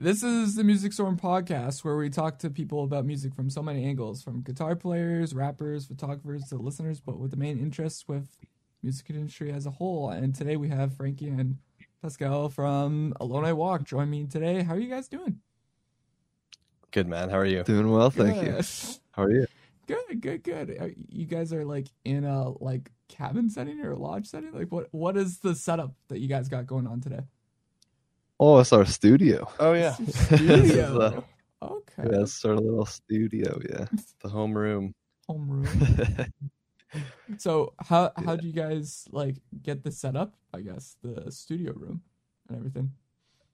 This is the Music Storm podcast where we talk to people about music from so many angles, from guitar players, rappers, photographers to listeners, but with the main interest with music industry as a whole. And today we have Frankie and Pascal from Alone I Walk join me today. How are you guys doing? Good man. How are you? Doing well, thank you. How are you? Good, good, good. You guys are like in a like cabin setting or a lodge setting? Like what what is the setup that you guys got going on today? Oh, it's our studio. Oh yeah, This is, Studio. uh, okay. Yeah, it's our little studio. Yeah. the homeroom. Homeroom. So how how do you guys like get the setup? I guess the studio room and everything.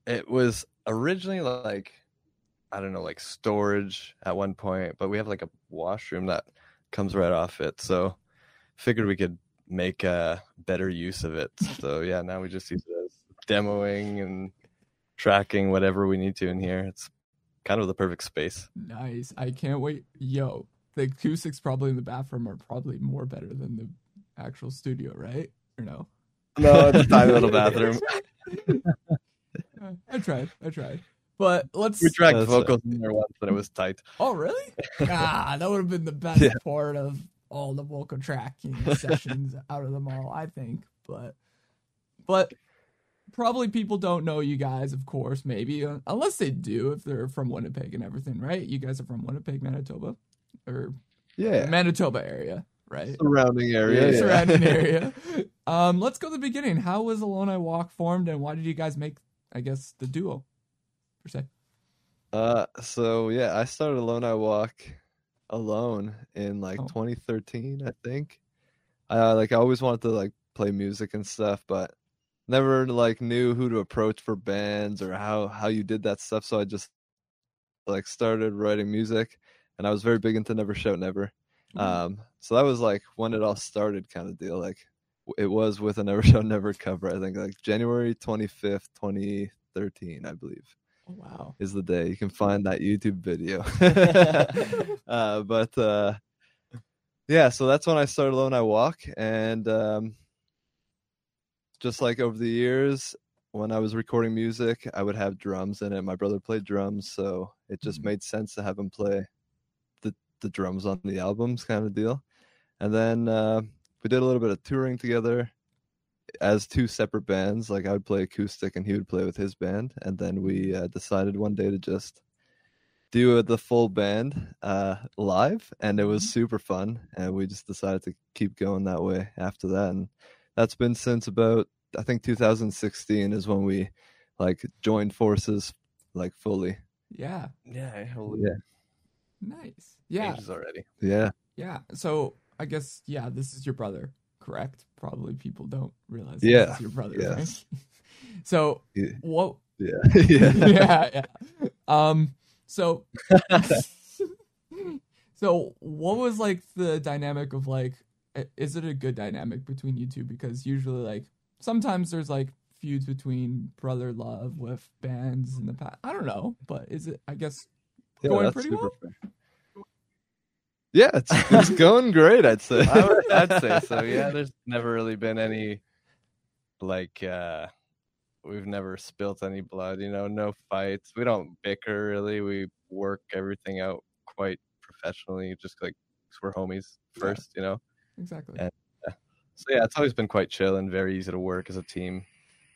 It was originally like I don't know, like storage at one point, but we have like a washroom that comes right off it. So figured we could make a better use of it. So yeah, now we just use it as demoing and tracking whatever we need to in here. It's kind of the perfect space. Nice. I can't wait. Yo, the acoustics probably in the bathroom are probably more better than the actual studio, right? Or no? No, it's a tiny little bathroom. I tried. I tried. But let's. We tracked That's, uh, vocals in there once, and it was tight. Oh, really? ah, that would have been the best Yeah. part of all the vocal tracking sessions out of them all, I think. But, but probably people don't know you guys, of course, maybe uh, unless they do if they're from Winnipeg and everything, right? You guys are from Winnipeg, Manitoba, or yeah. Manitoba area, right? Surrounding area. Yeah, yeah. surrounding area. Um, let's go to the beginning. How was Alone I Walk formed, and why did you guys make, I guess, the duo per se? Uh, so yeah, I started Alone I Walk alone in like Oh. 2013, I think. I like I always wanted to like play music and stuff, but never like knew who to approach for bands or how how you did that stuff. So I just like started writing music, and I was very big into Never Shout Never. Um, so that was like when it all started, kind of deal. Like it was with a Never Shout Never cover. I think like January 25th, 2013, I believe Oh, wow. is the day you can find that YouTube video. uh, but uh, yeah, so that's when I started Alone I Walk, and um, just like over the years, when I was recording music, I would have drums in it. My brother played drums, so it just Mhm. made sense to have him play the the drums on the albums, kind of deal. And then uh, we did a little bit of touring together as two separate bands. Like I would play acoustic and he would play with his band. And then we uh, decided one day to just do the full band uh, live, and it was super fun. And we just decided to keep going that way after that. And that's been since about I think 2016 is when we like joined forces like fully. Yeah. Yeah, holy Yeah. Nice. Yeah. ages already. Yeah. Yeah. So I guess yeah, this is your brother, correct? Probably people don't realize Yeah, this is your brother, yes. right? so Yeah. what Yeah. yeah. yeah, yeah. Um so so what was like the dynamic of like i- is it a good dynamic between you two because usually like sometimes there's like feuds between brother love with bands in the past. I don't know, but is it I guess Yeah, going that's pretty super well? fair. Yeah, it's it's going great, I'd say. I would, I'd say so. Yeah, there's never really been any like uh we've never spilt any blood, you know, no fights. We don't bicker really. We work everything out quite professionally, just like 'cause we're homies Yeah. first, you know. Exactly. And- uh, So yeah, it's always been quite chill and very easy to work as a team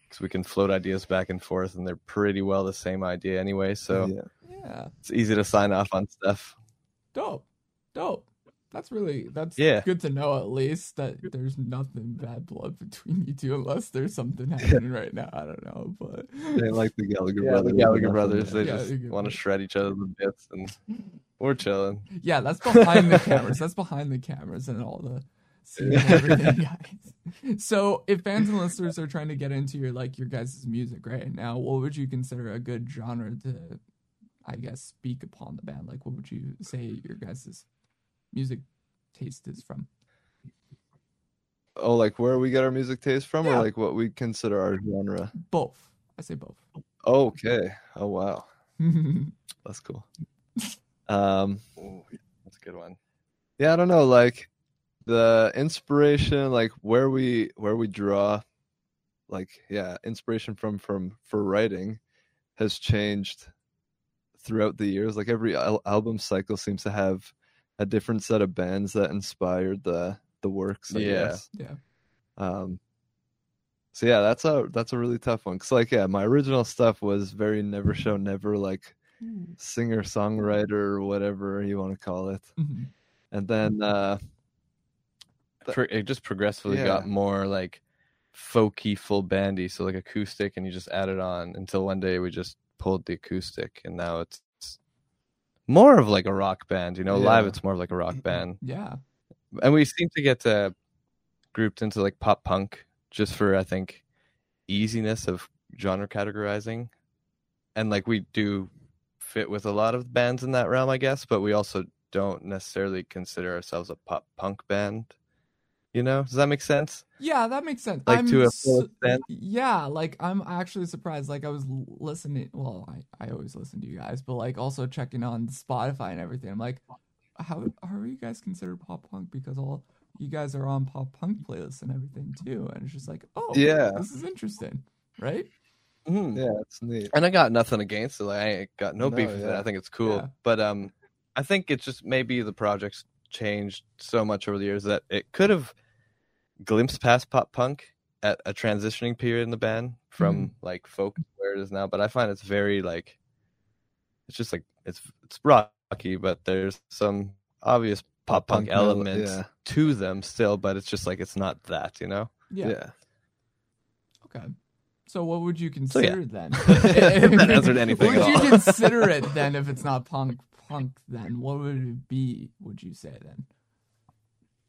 because we can float ideas back and forth, and they're pretty well the same idea anyway. So yeah. Yeah. it's easy to sign off on stuff. Dope. Dope. That's really that's Yeah. good to know at least that there's nothing bad blood between you two unless there's something happening right now. I don't know, but They like the Gallagher Yeah, brothers. the Gallagher nothing brothers, they there. Yeah, just want to shred each other to bits, and we're chilling. yeah, that's behind the cameras. That's behind the cameras and all the scenes and everything, guys. So if fans and listeners are trying to get into your like your guys' music right now, what would you consider a good genre to I guess speak upon the band? Like what would you say your guys' music taste is from? Oh, like where we get our music taste from, Yeah. or like what we consider our genre? Both. I say both. Okay. Oh wow, that's cool. Um, Ooh, that's a good one. yeah, I don't know, like the inspiration, like where we where we draw, like yeah, inspiration from from for writing has changed throughout the years. Like every al- album cycle seems to have a different set of bands that inspired the the works. I Yeah. guess. Yeah. Um, so yeah, that's a that's a really tough one. Cause like yeah, my original stuff was very Never Shout Never like singer songwriter or whatever you want to call it. Mhm. And then uh Th- it just progressively Yeah. got more like folky, full bandy, so like acoustic, and you just add it on until one day we just pulled the acoustic, and now it's more of like a rock band. You know, live it's more of like a rock band, Yeah. and we seem to get uh, grouped into like pop punk just for I think easiness of genre categorizing, and like we do fit with a lot of bands in that realm, I guess, but we also don't necessarily consider ourselves a pop punk band. You know, does that make sense? Yeah, that makes sense. Like, I'm to a full su- extent? Yeah, like I'm actually surprised. Like I was listening. Well, I, I always listen to you guys, but like also checking on Spotify and everything. I'm like, how how are you guys considered pop punk? Because all you guys are on pop punk playlists and everything too. And it's just like, oh, Yeah. this is interesting, right? Mhm. yeah, it's neat. And I got nothing against it. Like, I ain't got no, No, beef with it. I think it's cool. Yeah. But um, I think it's just maybe the project's changed so much over the years that it could have glimpsed past pop punk at a transitioning period in the band from mm-hmm. like folk where it is now. But I find it's very like it's just like it's it's rocky, but there's some obvious pop punk, Punk elements yeah. to them still. But it's just like it's not that, you know. Yeah. yeah. Okay. So what would you So, yeah. consider then? That answered anything Would at you consider it then if it's not punk punk then? What would it be, would you say then?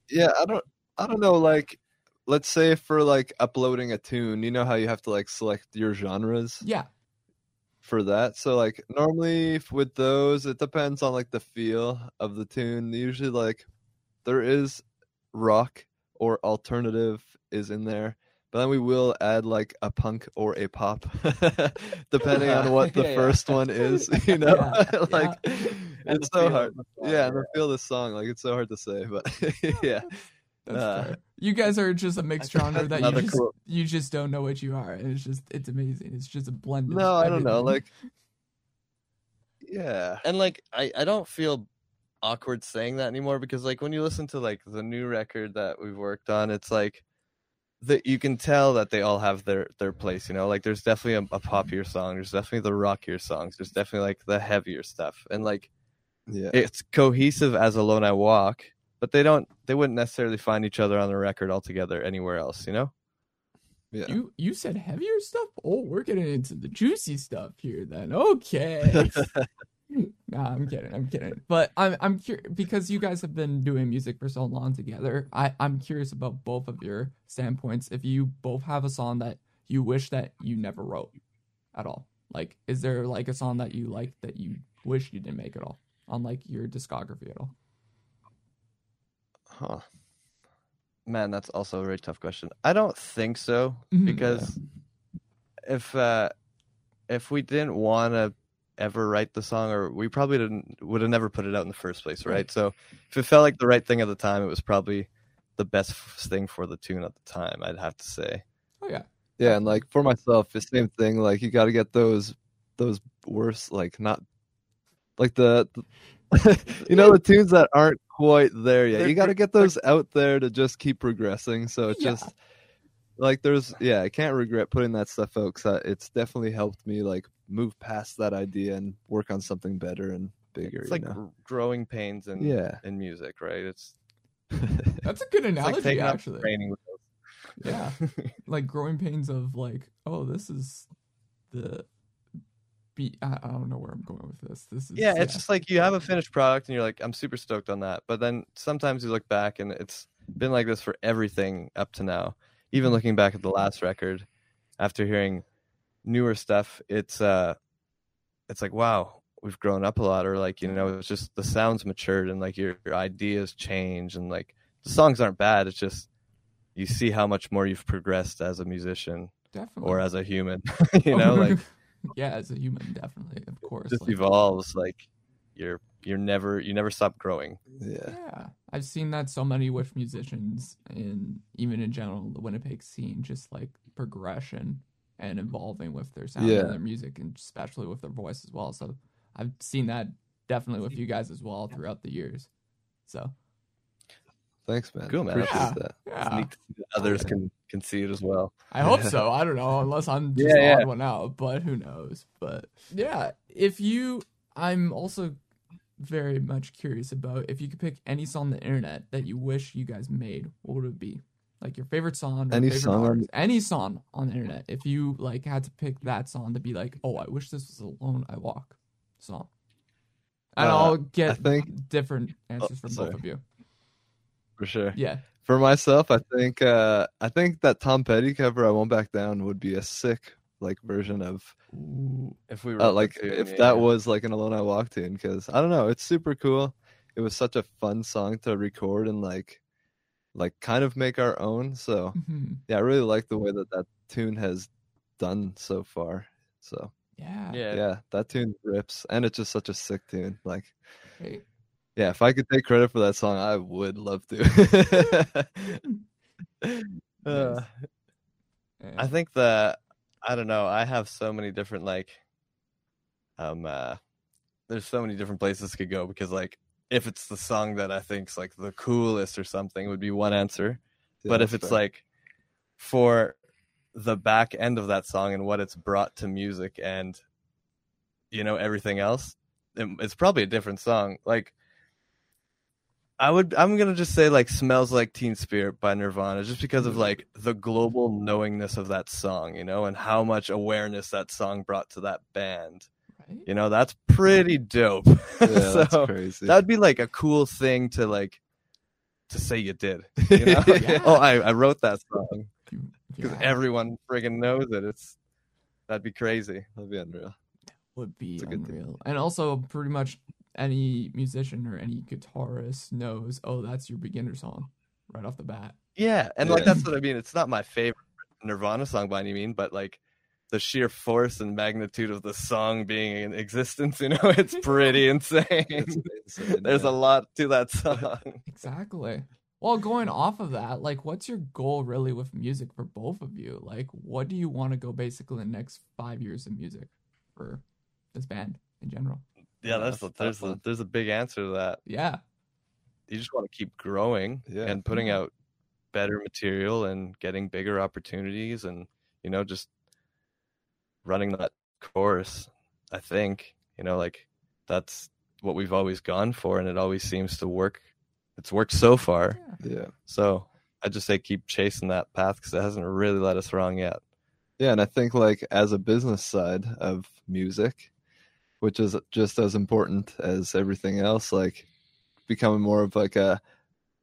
Yeah, I don't I don't know like let's say for like uploading a tune, you know how you have to like select your genres Yeah. for that. So like normally with those it depends on like the feel of the tune. Usually like there is rock or alternative is in there. But then we will add like a punk or a pop, depending on what the Yeah, yeah. first one is. You know, Yeah, like it's so hard. Yeah, and the feel of the song, like it's so hard to say, but yeah, Uh, fair. You guys are just a mixed genre that you just, cool- you just don't know what you are. And it's just it's amazing. It's just a blend. of no, I don't know. Like, yeah, and like I, I don't feel awkward saying that anymore because like when you listen to like the new record that we've worked on it's like that you can tell that they all have their their place you know like there's definitely a, a poppier song there's definitely the rockier songs there's definitely like the heavier stuff and like yeah, it's cohesive as alone i walk but they don't they wouldn't necessarily find each other on the record altogether anywhere else you know yeah. you you said heavier stuff. Oh, we're getting into the juicy stuff here. Then okay. nah, I'm kidding. I'm kidding. But I'm I'm curious because you guys have been doing music for so long together. I I'm curious about both of your standpoints. If you both have a song that you wish that you never wrote at all, like is there like a song that you like that you wish you didn't make at all on like your discography at all? Huh. man that's also a very tough question i don't think so Mhm. because if uh if we didn't want to ever write the song or we probably didn't would have never put it out in the first place right? Right. so if it felt like the right thing at the time it was probably the best thing for the tune at the time i'd have to say Oh yeah. Yeah, and like for myself, the same thing. Like you got to get those those worse, like not like the, the- you know the tunes that aren't quite there yet. You got to get those out there to just keep progressing. So it's Yeah. just like there's yeah, I can't regret putting that stuff out because uh, it's definitely helped me like move past that idea and work on something better and bigger. it's you like know? growing pains in Yeah. in music right it's, That's a good it's analogy like actually. training. Yeah. like growing pains of like, oh, this is the beat. I, I don't know where I'm going with this. This is yeah it's just like you have a finished product and you're like i'm super stoked on that but then sometimes you look back and it's been like this for everything up to now even looking back at the last record after hearing newer stuff it's uh it's like wow we've grown up a lot or like you know it's just the sounds matured and like your, your ideas change and like the songs aren't bad it's just you see how much more you've progressed as a musician definitely or as a human you know like yeah, as a human, definitely, of course. just like- evolves like you're you're never you never stop growing yeah. Yeah, I've seen that so many with musicians, and even in general, the Winnipeg scene, just like progression and evolving with their sound Yeah. and their music, and especially with their voice as well. So I've seen that definitely with you guys as well throughout the years. So Thanks, man. Cool, man. Appreciate Yeah. that. yeah, Neat to see that others can can see it as well. I hope so. I don't know, unless I'm just Yeah, the yeah. odd one out, but who knows? But yeah, if you, I'm also very much curious about if you could pick any song on the internet that you wish you guys made, what would it be? Like your favorite song, or Any favorite song on- artist, any song on the internet. If you like had to pick that song to be like, oh, I wish this was "Alone I Walk" song, and Uh, I'll get think- different answers from sorry. both of you. For sure. Yeah, For myself, I think uh I think that Tom Petty cover "I Won't Back Down" would be a sick like version of If we uh, like tune, if yeah, that was like an "Alone I Walk" tune because I don't know, it's super cool. It was such a fun song to record and like like kind of make our own. So Mhm. yeah, I really like the way that that tune has done so far. So yeah, yeah, yeah, that tune rips, and it's just such a sick tune. Like Great. Yeah, if I could take credit for that song, I would love to. Uh, I think that I don't know. I have so many different like um uh there's so many different places could go because like if it's the song that I think's like the coolest or something would be one answer. Yeah, but if it's fair. like for the back end of that song and what it's brought to music and you know everything else, it- it's probably a different song. Like I would I'm going to just say like Smells Like Teen Spirit by Nirvana just because of mm-hmm. like the global knowingness of that song, you know, and how much awareness that song brought to that band. Right? You know, that's pretty dope. yeah, so that's crazy. that'd be like a cool thing to like to say you did. You know? Yeah. oh, I, I wrote that song because yeah, everyone friggin' knows it. It's that'd be crazy. That'd be unreal. would be thing. unreal. And also, pretty much any musician or any guitarist knows, oh, that's your beginner song right off the bat. Yeah, and like that's what I mean. It's not my favorite Nirvana song by any mean, but like the sheer force and magnitude of the song being in existence, you know, it's pretty insane. It's insane, There's yeah. a lot to that song. Exactly. Well, going off of that, like, what's your goal really with music for both of you? Like, what do you want to go basically in the next five years of music for this band in general? Yeah, Yeah, that's, that's a the, there's a, there's a big answer to that. Yeah. You just want to keep growing Yeah. and putting Yeah. out better material and getting bigger opportunities and you know just running that course. I think you know like that's what we've always gone for, and it always seems to work. It's worked so far. yeah. Yeah. So I just say keep chasing that path because it hasn't really led us wrong yet. Yeah, and I think like as a business side of music, which is just as important as everything else, like becoming more of like a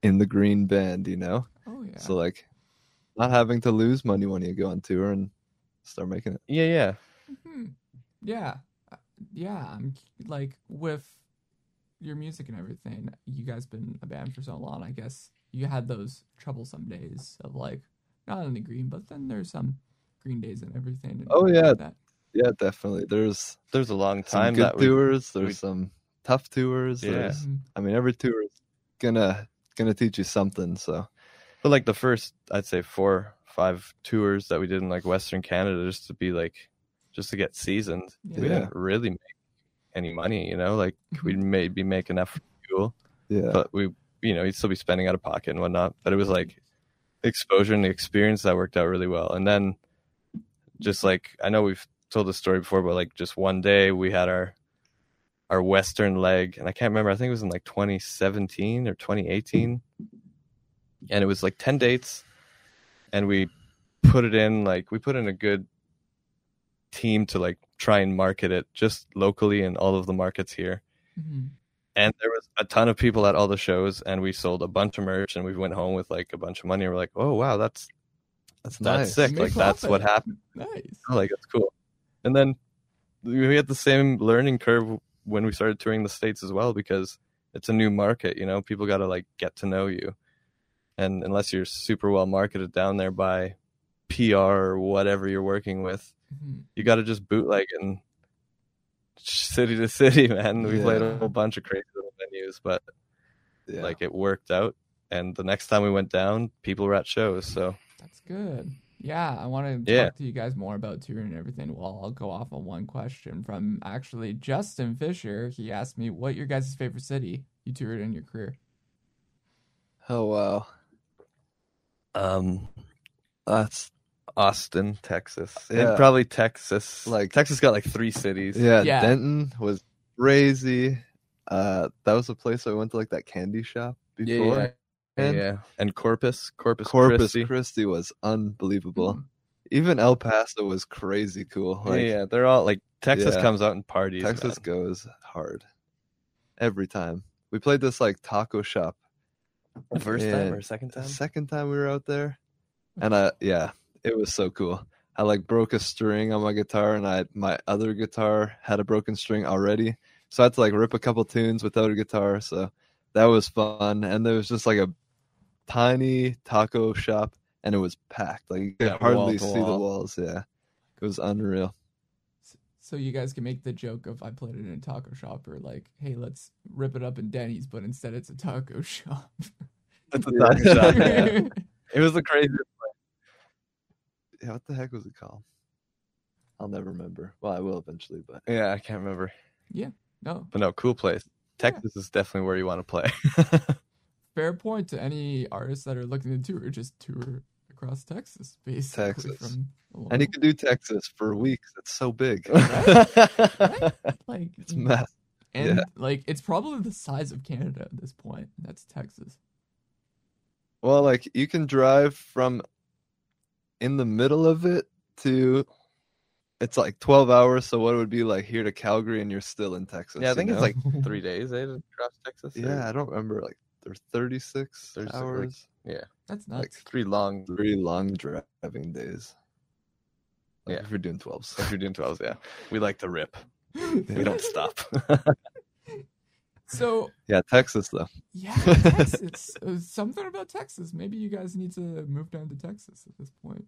in the green band, you know? Oh, yeah. So like not having to lose money when you go on tour and start making it. Yeah, yeah, Mhm. Yeah. Uh, Yeah. I'm like with your music and everything, you guys been a band for so long. I guess you had those troublesome days of like not in the green, but then there's some green days and everything. and Oh, yeah. like that. Yeah, definitely. There's there's a long some time good that we, tours, there's we- some tough tours. Yeah. There's Mhm. I mean every tour is gonna gonna teach you something, so but like the first I'd say four, five tours that we did in like Western Canada just to be like just to get seasoned. Yeah. We didn't really make any money, you know. Like we'd maybe make enough fuel, yeah. but we, you know, you'd still be spending out of pocket and whatnot. But it was like exposure and the experience that worked out really well. And then just like I know we've told this story before, but like just one day we had our our Western leg, and I can't remember. I think it was in like 2017 or 2018, and it was like 10 dates, and we put it in like we put in a good team to like try and market it just locally in all of the markets here Mhm. and there was a ton of people at all the shows and we sold a bunch of merch and we went home with like a bunch of money and we're like oh wow that's That's that's nice. sick like that's what happened Nice. like it's cool and then we had the same learning curve when we started touring the states as well because it's a new market you know people got to like get to know you and unless you're super well marketed down there by pr or whatever you're working with Mhm. you got to just bootleg and city to city man we played a whole bunch of crazy little venues but Yeah. like it worked out and the next time we went down people were at shows so That's good. Yeah, I want to talk to you guys more about touring and everything. Well, I'll go off on one question from actually Justin Fisher. He asked me, "What your guys' favorite city you toured in your career?" Oh wow, Um, that's Austin, Texas. Yeah. And probably Texas. Like- Like Texas got like three cities. yeah, Yeah. Denton was crazy. Uh, that was the place I went to like that candy shop before. yeah, And yeah. And Corpus, Corpus, Corpus Christi. Christi was unbelievable. Mhm. Even El Paso was crazy cool. Like yeah, yeah, they're all like Texas Yeah. comes out and parties. Texas man. goes hard every time. We played this like taco shop The first time or second time? second time we were out there, and I yeah, it was so cool. I like broke a string on my guitar, and I my other guitar had a broken string already, so I had to like rip a couple tunes without a guitar. So that was fun, and there was just like a tiny taco shop, and it was packed. Like you could Yeah, hardly to see the walls. Yeah, it was unreal. So you guys can make the joke of I played it in a taco shop, or like, hey, let's rip it up in Denny's, but instead it's a taco shop. It's a taco shop, yeah. It was the craziest. Yeah, what the heck was it called? I'll never remember. Well, I will eventually, but Yeah, I can't remember. Yeah, no, But no, cool place. Texas is definitely where you want to play. fair point to any artists that are looking to tour. Just tour across Texas, basically. Texas. From and you can do Texas for weeks. It's so big. like It's massive. and yeah. like it's probably the size of Canada at this point. That's Texas. Well, like you can drive from in the middle of it to it's like 12 hours. So what it would be like here to Calgary and you're still in Texas. yeah, I you think it's know? like three days eh, to cross Texas. or- yeah, I don't remember like there's 36 36, like- hours, That's like nuts. three long. three long driving days. Like Yeah. if you're doing 12s. If you're doing 12s, yeah. We like to rip. We don't stop. so yeah, Texas though. yeah, Texas. Uh, something about Texas. Maybe you guys need to move down to Texas at this point.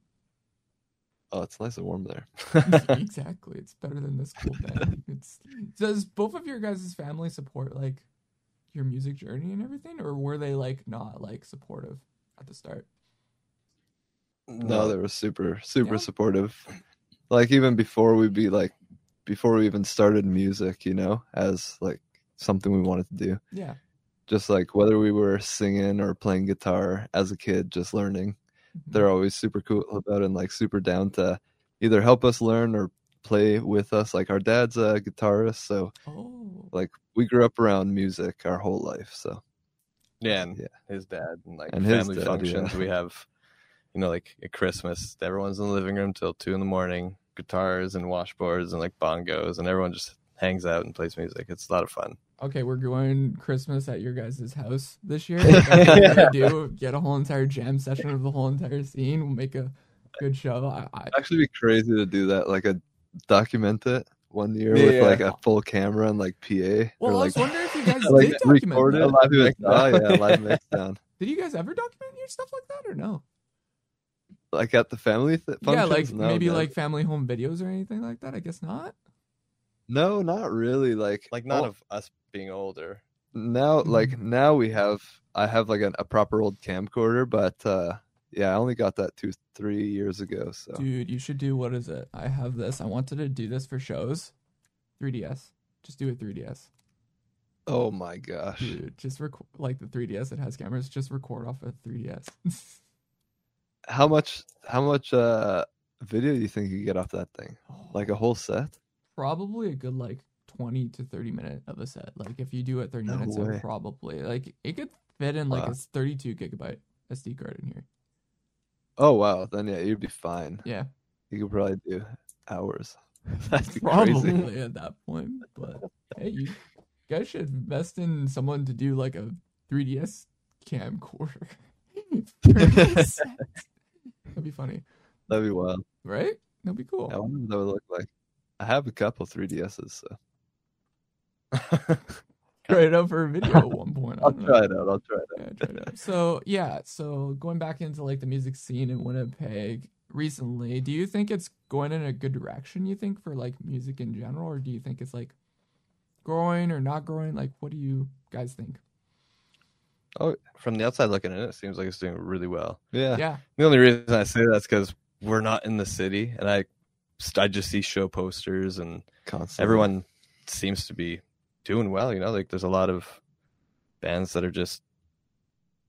Oh, it's nice and warm there. exactly. It's better than this cool thing. It's does both of your guys' family support like your music journey and everything, or were they like not like supportive at the start? No, they were super, super Yeah. supportive. Like even before we'd be like, before we even started music, you know, as like something we wanted to do. Yeah. Just like whether we were singing or playing guitar as a kid, just learning, Mm-hmm. they're always super cool about it and like super down to either help us learn or play with us. Like our dad's a guitarist, so Oh. like we grew up around music our whole life. So Yeah, and Yeah. his dad and like And family dad, functions. yeah. We have, you know, like at Christmas, everyone's in the living room till two in the morning, guitars and washboards and like bongos, and everyone just hangs out and plays music. It's a lot of fun. Okay, we're going Christmas at your guys' house this year. That's what we're gonna do. Get a whole entire jam session of the whole entire scene. We'll make a good show. I, I It'd actually be crazy to do that, like a document it one year Yeah. with like a full camera and like PA. well, or, I like, was wondering if you guys like did document record that. it. Live mix Oh yeah, live mix down. Did you guys ever document your stuff like that or no? Like at the family th- yeah, like No, maybe no. like family home videos or anything like that. I guess not. no, not really. Like Like none all- of us being older. now like Mhm. now we have i have like an, a proper old camcorder but uh yeah i only got that two three years ago so Dude, you should do what is it? I have this. I wanted to do this for shows. 3DS. Just do a 3DS. oh my gosh Dude, just record like the 3DS that has cameras. Just record off a 3DS. how much how much uh video do you think you get off that thing like a whole set probably a good like 20 to 30 minute of a set. Like if you do it 30 No minutes, way. probably like it could fit in like Wow. a 32 gigabyte SD card in here. Oh wow then yeah you'd be fine Yeah, you could probably do hours that'd be crazy probably at that point. But hey, you guys should invest in someone to do like a 3DS camcorder. That'd be funny, that'd be wild right? That'd be cool. i wonder what that would look like i have a couple 3ds's so Try it out for a video at one point. I i'll try it out i'll try it out Yeah, try it out. So yeah, so going back into like the music scene in Winnipeg recently, do you think it's going in a good direction? You think for like music in general, or do you think it's like growing or not growing? Like, what do you guys think? Oh, from the outside looking in, it seems like it's doing really well. yeah Yeah, The only reason I say that's because we're not in the city, and I I just see show posters, and Constantly. everyone seems to be doing well. You know, like there's a lot of bands that are just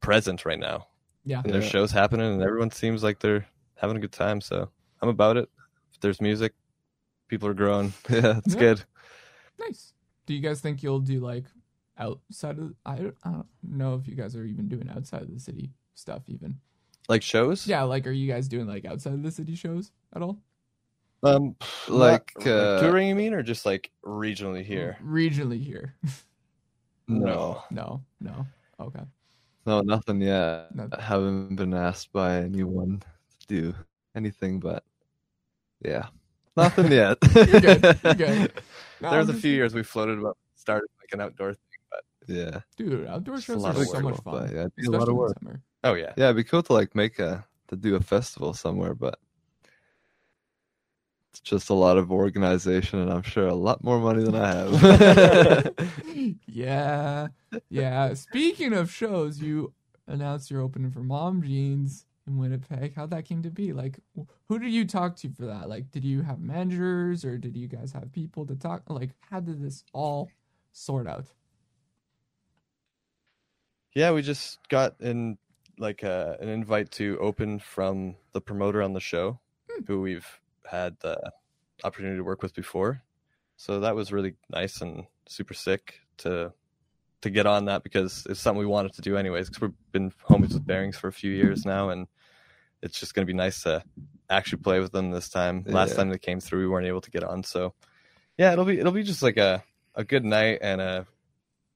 present right now. Yeah. And there's Yeah. shows happening, and everyone seems like they're having a good time. So I'm about it. If there's music, people are growing. Yeah, It's Yeah. good. Nice. Do you guys think you'll do like outside of? I don't, I don't know if you guys are even doing outside of the city stuff. Even Like shows. yeah, like are you guys doing like outside of the city shows at all? Um, Like, not- uh, touring, you mean, or just like regionally here? regionally here. no, no, no. Okay. no, nothing yet. No. I haven't been asked by anyone to do anything, but yeah, nothing yet. You're good. You're good. No, There was a few years we floated about started like an outdoor thing. But yeah, dude. Outdoor It's shows are of so work, much fun. yeah, it'd be a lot of work. Oh yeah. Yeah, it'd be cool to like make a to do a festival somewhere, but it's just a lot of organization, and I'm sure a lot more money than I have. yeah, yeah. Speaking of shows, you announced you're opening for Mom Jeans in Winnipeg. How'd that came to be? Like, who did you talk to for that? Like, did you have managers or did you guys have people to talk? Like, how did this all sort out? Yeah, we just got in like uh, an invite to open from the promoter on the show, Hmm. who we've had the opportunity to work with before. So that was really nice and super sick to to get on that because it's something we wanted to do anyways. Because we've been homies with Bearings for a few years now, and it's just going to be nice to actually play with them this time. Last time they came through, we weren't able to get on. So yeah, it'll be it'll be just like a a good night and a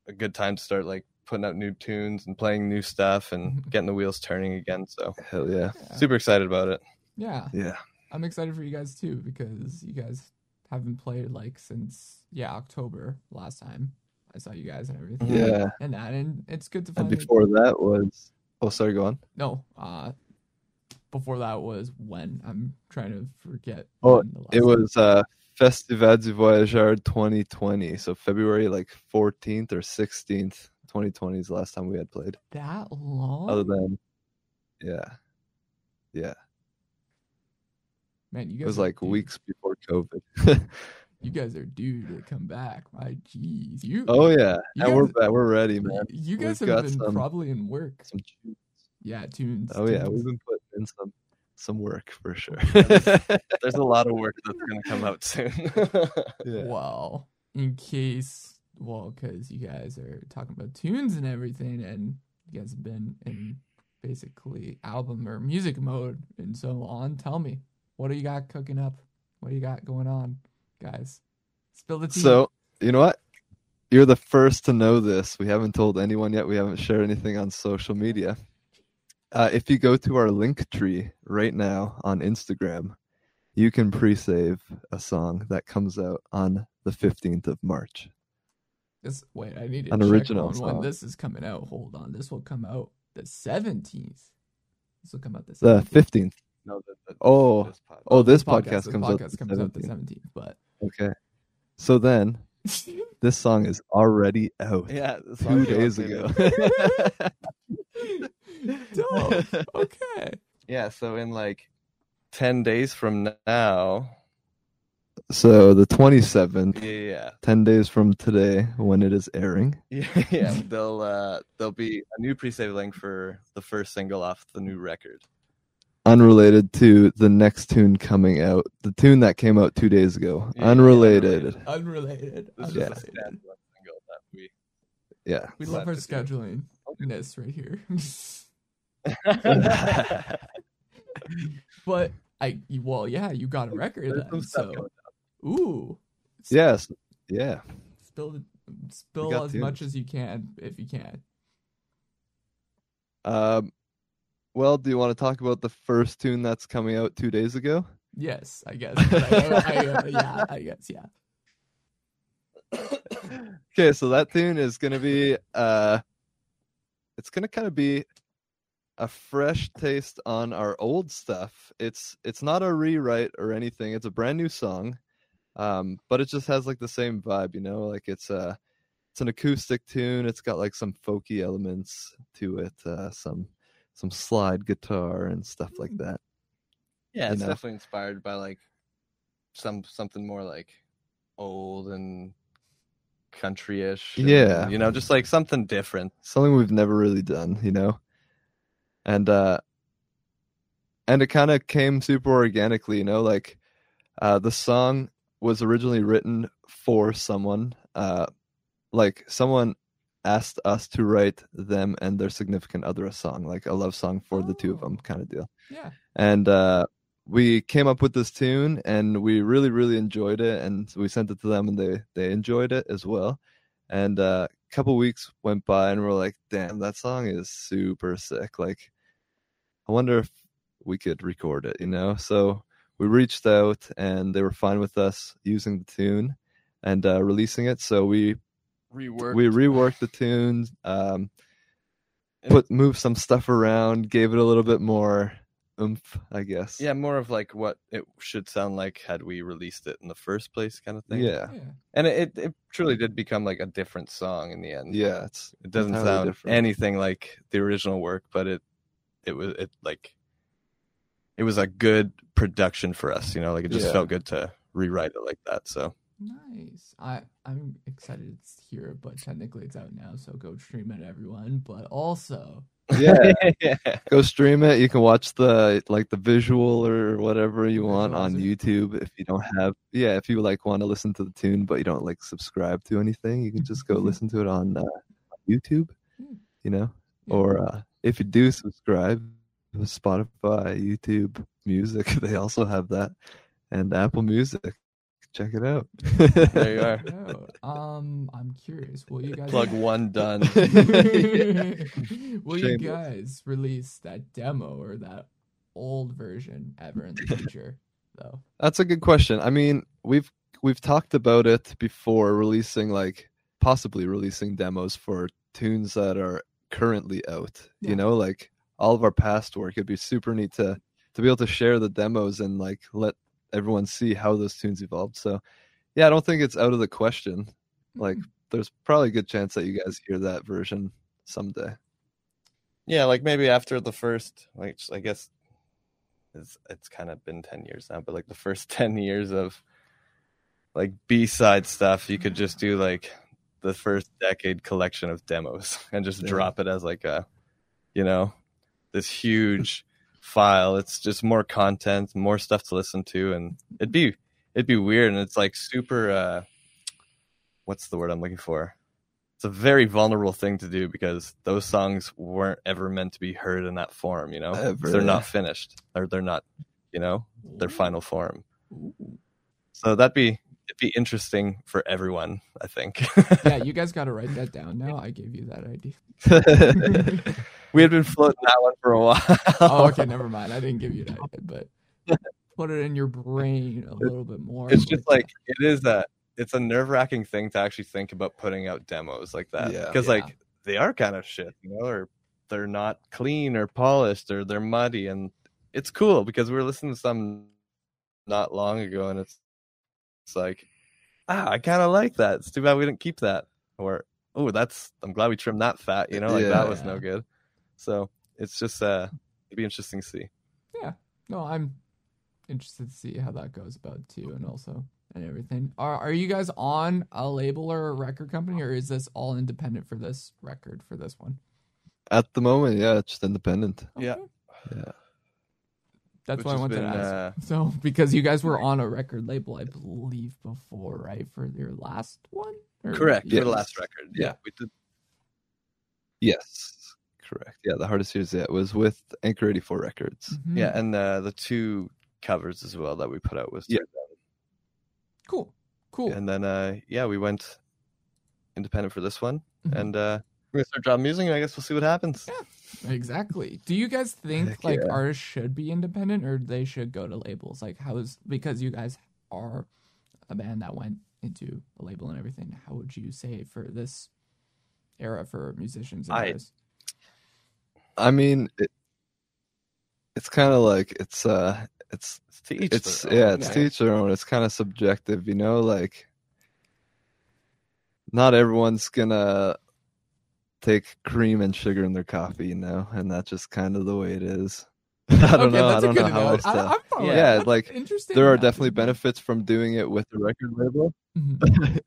a good time to start like putting out new tunes and playing new stuff and mm-hmm. getting the wheels turning again. So Hell yeah, Yeah. super excited about it. Yeah, yeah. I'm excited for you guys too because you guys haven't played like since yeah October last time I saw you guys and everything. Yeah, and that and it's good to and find. before that was oh, sorry, go on. No, uh, before that was when I'm trying to forget. Oh, when the last It time- was uh Festival du Voyageur 2020, so February like 14th or 16th, 2020 is the last time we had played. that long. Other than, yeah, yeah, Man, you guys it was like weeks before COVID. You guys are due to come back. My jeez, you. oh yeah, You and we're back, we're ready, man. You guys We've have been some- probably in work. Some tunes. Yeah, tunes. Oh yeah, tunes. we've been putting in some some work for sure. There's a lot of work that's going to come out soon. yeah. Well, in case, well, because you guys are talking about tunes and everything, and you guys have been in basically album or music mode and so on. Tell me, what do you got cooking up? What do you got going on, guys? Spill the tea. So you know what? You're the first to know this. We haven't told anyone yet. We haven't shared anything on social media. Uh, if you go to our link tree right now on Instagram, you can pre-save a song that comes out on the 15th of March. this, wait, I need to An check original on when this is coming out. Hold on, this will come out the seventeenth. This will come out the The 15th. No, the, the, Oh, this pod- Oh, this podcast, podcast this comes podcast out the comes out the 17th. but Okay. So then, this song is already out yeah, two days ago. dope. Okay. Yeah, so in like 10 days from now, so the 27th, yeah, yeah, 10 days from today when it is airing. yeah, yeah, they'll uh there'll be a new pre-save link for the first single off the new record. Unrelated to the next tune coming out. The tune that came out two days ago. Yeah, unrelated. unrelated. Unrelated. This is Yeah. Unrelated. standalone single that we Yeah. We love our Glad to do. scheduling ness right here. but I well, yeah, you got a record then. So ooh. S- Yes. Yeah. Spill spill got as much as you can if you can. Um, well, do you want to talk about the first tune that's coming out two days ago? Yes, I guess. I, I, uh, yeah, I guess, yeah. Okay, so that tune is gonna be uh it's gonna kind of be a fresh taste on our old stuff. It's it's not a rewrite or anything. It's a brand new song. Um, but it just has like the same vibe, you know, like it's a it's an acoustic tune. It's got like some folky elements to it, uh some some slide guitar and stuff like that. Yeah, you it's know? definitely inspired by like some something more like old and country-ish. and, Yeah. you know, just like something different. something we've never really done, you know. And uh and it kind of came super organically, you know, like uh the song was originally written for someone uh like someone asked us to write them and their significant other a song, like a love song for the two of Oh. them kind of deal. Yeah. And uh we came up with this tune and we really really enjoyed it and we sent it to them and they they enjoyed it as well. And uh, a couple weeks went by and we're like, damn, that song is super sick. Like, I wonder if we could record it, you know? So we reached out and they were fine with us using the tune and uh, releasing it. So we Reworked. we reworked the tunes, um, put moved some stuff around, gave it a little bit more oomph, I guess. yeah, more of like what it should sound like had we released it in the first place, kind of thing. Yeah. Yeah. and it, it truly did become like a different song in the end. Yeah. It's it doesn't entirely sound different. anything like the original work, but it it was it like it was a good production for us. You know, like it just Yeah. felt good to rewrite it like that. So Nice. I I'm excited it's here, but technically it's out now, so go stream it, everyone. But also, yeah. yeah, go stream it. You can watch the like the visual or whatever you want on Visualizer. YouTube. If you don't have, yeah, if you like want to listen to the tune but you don't like subscribe to anything, you can just go Mhm. listen to it on uh, YouTube. You know, Yeah. or uh, if you do subscribe, Spotify, YouTube Music, they also have that, and Apple Music. Check it out. There you are. Oh, um, I'm curious. Will you guys plug one done. Will you Shameless. guys release that demo or that old version ever in the future? Though. That's a good question. I mean, we've we've talked about it before releasing like possibly releasing demos for tunes that are currently out. Yeah. You know, like all of our past work. It'd be super neat to to be able to share the demos and like let everyone see how those tunes evolved. So, yeah, I don't think it's out of the question. Like, Mm. there's probably a good chance that you guys hear that version someday. yeah, like maybe after the first, like I guess it's it's kind of been ten years now, but like the first ten years of like B side stuff, you could just do like the first decade collection of demos and just Yeah. drop it as like a, you know, this huge file. It's just more content, more stuff to listen to, and it'd be it'd be weird, and it's like super. uh What's the word I'm looking for? It's a very vulnerable thing to do because those songs weren't ever meant to be heard in that form. You know, Ever. they're not finished, or they're not, you know, their final form. So that'd be it'd be interesting for everyone. I think. Yeah, you guys got to write that down now. I gave you that idea. we had been floating that one for a while. oh, okay, never mind. I didn't give you that, but put it in your brain a little bit more. It's just but, like it is a it's a nerve wracking thing to actually think about putting out demos like that Yeah. because Yeah. like they are kind of shit, you know, or they're not clean or polished or they're muddy, and it's cool because we were listening to some not long ago, and it's it's like ah, I kind of like that. It's too bad we didn't keep that, or oh, that's I'm glad we trimmed that fat, you know, like that was no good. So it's just uh, it'd be interesting to see. Yeah. No, I'm interested to see how that goes about too, and also and everything. Are are you guys on a label or a record company, or is this all independent for this record for this one? At the moment, yeah, it's just independent. Yeah. Yeah. That's why I wanted been, to ask. uh, So because you guys were on a record label, I believe before, right, for your last one? Or- Correct for Yes. the last record. Yeah, Yeah. we did. Yes, correct. Yeah, the hardest years. Yeah, it was with Anchor 84 Records. Mhm. Yeah, and uh, the two covers as well that we put out was Yeah. Cool. Cool. and then uh, yeah, we went independent for this one, Mhm. and uh, we're gonna start dropping music, and I guess we'll see what happens. Exactly. Do you guys think Heck like yeah. artists should be independent or they should go to labels? Like how is because you guys are a band that went into a label and everything, how would you say for this era for musicians and I- artists? I mean, it, it's kind of like it's uh, it's It's it's their own, yeah, it's yeah. to each their own. It's kind of subjective, you know. Like, not everyone's gonna take cream and sugar in their coffee, you know, and that's just kind of the way it is. I don't okay, know. I don't know how else I, to. I'm fine Yeah, that. like, interesting. There are enough. definitely benefits from doing it with the record label, Mhm.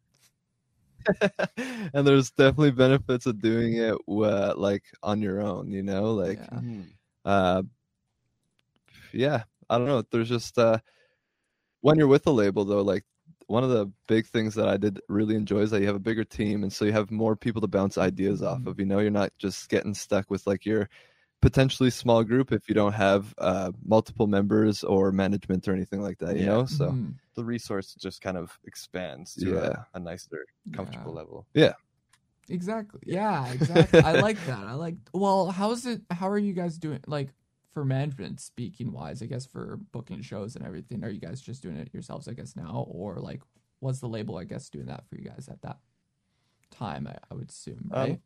and there's definitely benefits of doing it uh, like on your own. You know, like Yeah. Mm-hmm. uh yeah i don't know there's just uh when you're with a label though like one of the big things that i did really enjoy is that you have a bigger team and so you have more people to bounce ideas off Mhm. of you know you're not just getting stuck with like your potentially small group if you don't have uh multiple members or management or anything like that you Yeah. know so Mhm. The resource just kind of expands to Yeah. a, a nicer, comfortable Yeah. level. Yeah. Exactly. Yeah, exactly. I like that. I like well, how's it how are you guys doing like for management speaking wise, I guess for booking shows and everything, are you guys just doing it yourselves, I guess, now? Or like was the label, I guess, doing that for you guys at that time, I, I would assume, Um, right?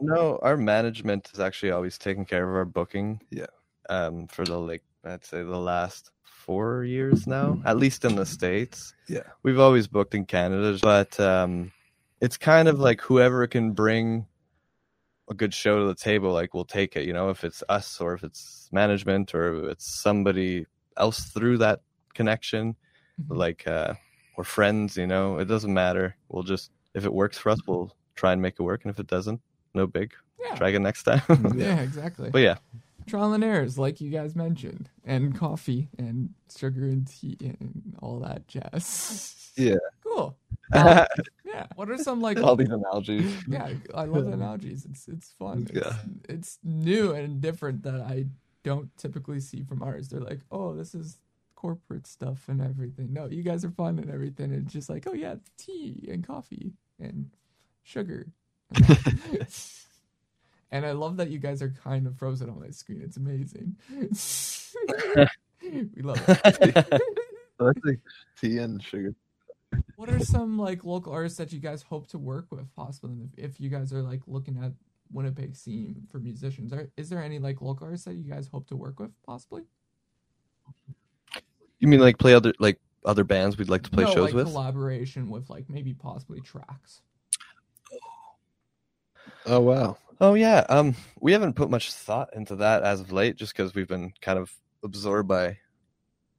No, our management is actually always taking care of our booking. Yeah. Um, for the like, I'd say the last four years now, at least in the states. Yeah. We've always booked in Canada, but um, it's kind of like whoever can bring a good show to the table, like we'll take it. You know, if it's us or if it's management or if it's somebody else through that connection, Mhm. like uh, we're friends. You know, it doesn't matter. We'll just if it works for us, we'll try and make it work, and if it doesn't, no big. yeah. Try again next time. yeah, exactly. but yeah, Trial and errors, like you guys mentioned, and coffee and sugar and tea and all that jazz. Yeah. Cool. Um, yeah. What are some like all these analogies. yeah i love the analogies. It's it's fun. It's, Yeah. it's new and different that i don't typically see from ours they're like oh this is corporate stuff and everything. No you guys are fun and everything it's just like oh yeah tea and coffee and sugar. And i love that you guys are kind of frozen on my screen. It's amazing. We love it. I think tea and sugar What are some like local artists that you guys hope to work with, possibly if, if you guys are like looking at Winnipeg scene for musicians? Are is there any like local artists that you guys hope to work with, possibly? You mean like play other like other bands we'd like to play no, shows like with? collaboration with like maybe possibly tracks. oh wow Oh yeah. Um, we haven't put much thought into that as of late, just because we've been kind of absorbed by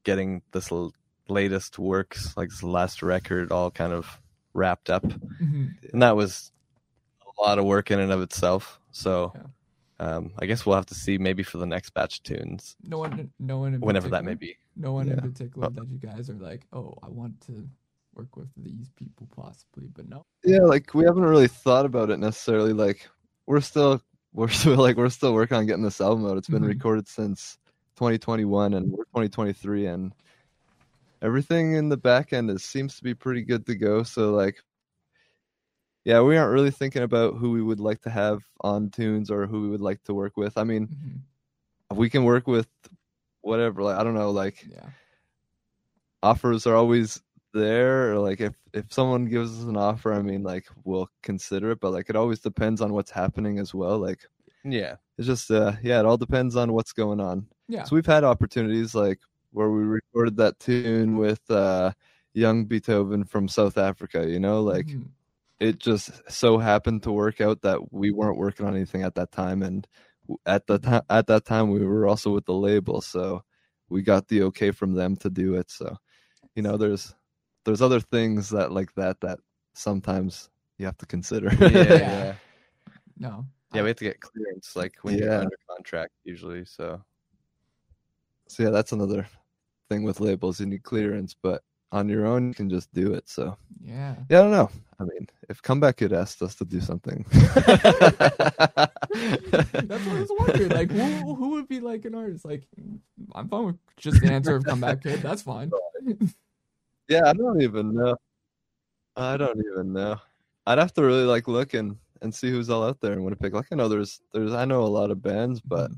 getting this l- latest works, like this last record, all kind of wrapped up, Mhm. and that was a lot of work in and of itself. So, um, I guess we'll have to see maybe for the next batch of tunes, No one, no one, in whenever that may be. No one in particular that you guys are like, oh, I want to work with these people possibly, but no. yeah like we haven't really thought about it necessarily like we're still we're still like we're still working on getting this album out it's been Mhm. recorded since 2021 and we're 2023 and everything in the back end is seems to be pretty good to go so like yeah we aren't really thinking about who we would like to have on tunes or who we would like to work with i mean Mhm. we can work with whatever like i don't know like Yeah. offers are always there or like if if someone gives us an offer i mean like we'll consider it but like it always depends on what's happening as well like Yeah. it's just uh yeah it all depends on what's going on Yeah. so we've had opportunities like where we recorded that tune with uh young beethoven from south africa you know like Mhm. it just so happened to work out that we weren't working on anything at that time and at the time at that time we were also with the label so we got the okay from them to do it so you know there's there's other things that like that that sometimes you have to consider Yeah. Yeah. yeah. no. Yeah, we have to get clearance, like when you're under contract, usually. So so yeah that's another thing with labels you need clearance but on your own you can just do it so Yeah. yeah i don't know i mean if comeback had asked us to do something That's what I was wondering. Like, who, who would be like an artist? Like, I'm fine with just the answer of comeback kid. That's fine. Yeah, I don't even know. I don't even know. I'd have to really like look and and see who's all out there in Winnipeg. Like I know there's there's I know a lot of bands, but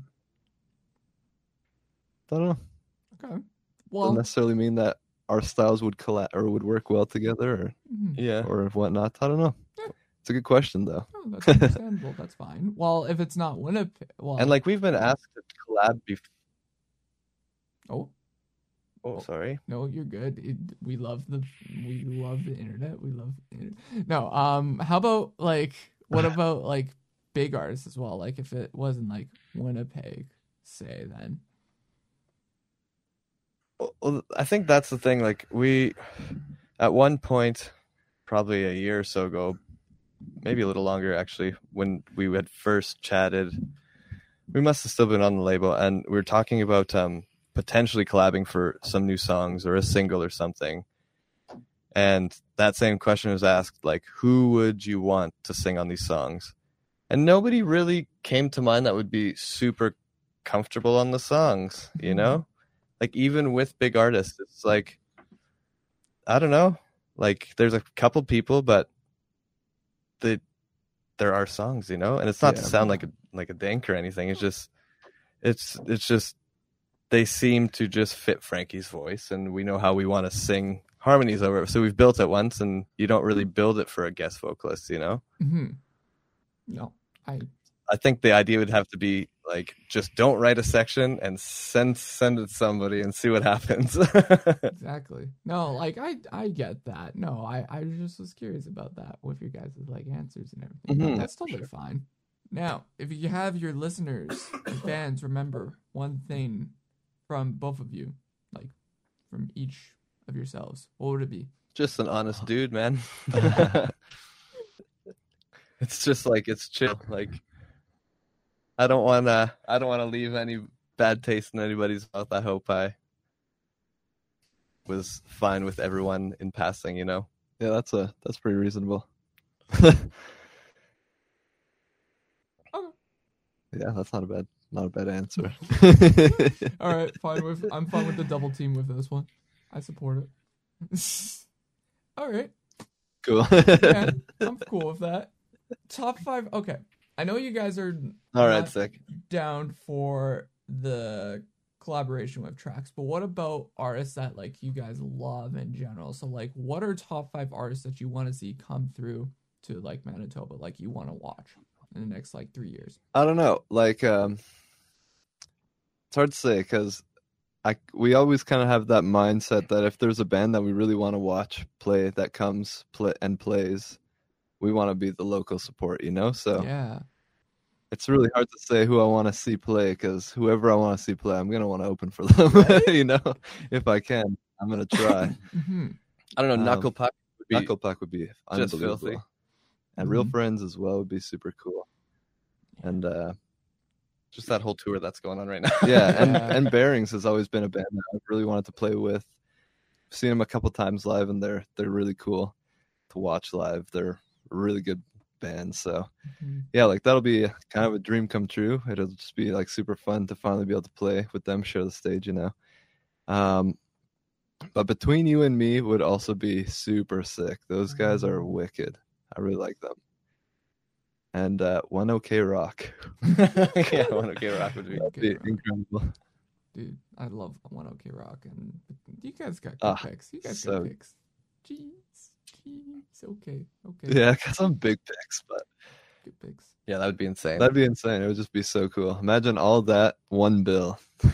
I don't know. okay. Doesn't Well, necessarily mean that our styles would collab or would work well together or yeah, or or whatnot. I don't know. Yeah. It's a good question though. Oh, that's understandable. that's fine. Well, if it's not Winnipeg, well, and like we've been asked to collab before. oh Oh, sorry. no, you're good. It, we love the we love the internet. We love the internet. no. Um, how about like what about like big artists as well? Like if it wasn't like Winnipeg say then? Well, I think that's the thing. Like we, at one point, probably a year or so ago, maybe a little longer actually, when we had first chatted, we must have still been on the label, and we were talking about um, potentially collabing for some new songs or a single or something. And that same question was asked, like, who would you want to sing on these songs? And nobody really came to mind that would be super comfortable on the songs, you know? Like even with big artists, it's like I don't know. Like there's a couple people, but the there are songs, you know, and it's not Yeah. to sound like a like a dink or anything. It's just it's it's just they seem to just fit Frankie's voice, and we know how we want to sing harmonies over it. So we've built it once, and you don't really build it for a guest vocalist, you know. Mm-hmm. No, I I think the idea would have to be like just don't write a section and send send it to somebody and see what happens. exactly. No, like I I get that. No, I I just was curious about that with your guys' like answers and everything. Mhm. That's totally fine. Now, if you have your listeners, your fans, remember one thing from both of you, like from each of yourselves. What would it be? just an honest dude, man. it's just like it's chill. Like I don't want to. I don't want to leave any bad taste in anybody's mouth. I hope I was fine with everyone in passing. You know. yeah, that's a that's pretty reasonable. Um. Yeah, that's not a bad not a bad answer. All right, fine with I'm fine with the double team with this one. I support it. All right. cool. Yeah, I'm cool with that. Top five. Okay, I know you guys are All right, sick. down for the collaboration with tracks, but what about artists that like you guys love in general? So like, what are top five artists that you want to see come through to like Manitoba, like you want to watch in the next like three years? I don't know. Like, um, it's hard to say because I we always kind of have that mindset that if there's a band that we really want to watch play that comes play and plays, we want to be the local support. You know, so Yeah, it's really hard to say who I want to see play because whoever I want to see play, I'm gonna want to open for them. you know, if I can, I'm gonna try. hmm I don't know. Um, Knuckle Puck would be Knuckle Puck would be just unbelievable. filthy. and Real Mhm. Friends as well would be super cool. And uh, just that whole tour that's going on right now. yeah, and Yeah. and Bearings has always been a band that I've really wanted to play with. Seen them a couple times live, and they're they're really cool to watch live. They're a really good band. So Mhm. yeah, like that'll be kind of a dream come true. It'll just be like super fun to finally be able to play with them, share the stage, you know. Um, but between you and me would also be super sick. Those guys are Mm. wicked. I really like them. And uh, One OK Rock, yeah, One OK Rock would be. OK be Rock. incredible. dude, I love One OK Rock, and you guys got good Ah, picks. You guys so- got picks. Jeez, jeez, okay, okay, Yeah, got some big picks, but good picks. Yeah, that would be insane. that'd be insane. It would just be so cool. Imagine all that one bill.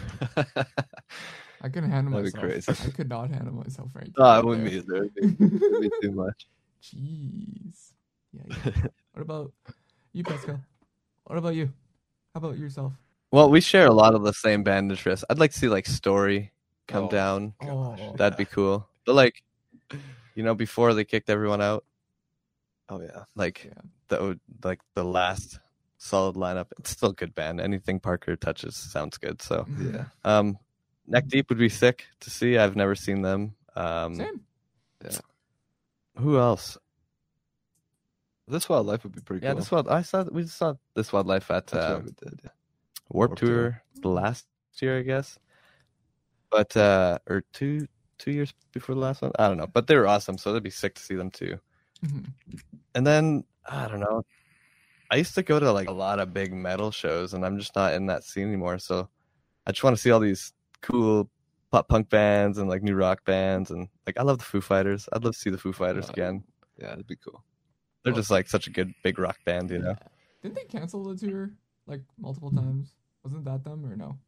I couldn't handle That'd be myself. crazy. I could not handle myself, Frank. oh, I wouldn't be either. It'd be, it'd be too much. Jeez. Yeah, yeah. What about you, Pascal? What about you? How about yourself? Well, we share a lot of the same band interests. I'd like to see like Story come Oh, down. Oh, That'd be cool. But like, you know, before they kicked everyone out, Oh yeah. like Yeah. would like the last solid lineup. It's still a good band. Anything Parker touches sounds good. So. Yeah. um, Neck Deep would be sick to see. I've never seen them. Um, Same. who else? This Wild Life would be pretty Yeah, cool. this wild. I saw we saw this Wild Life at uh, did. Yeah. Warp, Warped Tour, Tour. the last year, I guess. But uh, or two two years before the last one. I don't know, but they were awesome. So it'd be sick to see them too. Mhm. And then I don't know. I used to go to like a lot of big metal shows, and I'm just not in that scene anymore. So I just want to see all these cool pop punk bands and like new rock bands, and like I love the Foo Fighters. I'd love to see the Foo Fighters Oh, again. Yeah, it'd be cool. They're Well- just like such a good big rock band, you know. Didn't they cancel the tour like multiple Mm-hmm. times? Wasn't that them or no?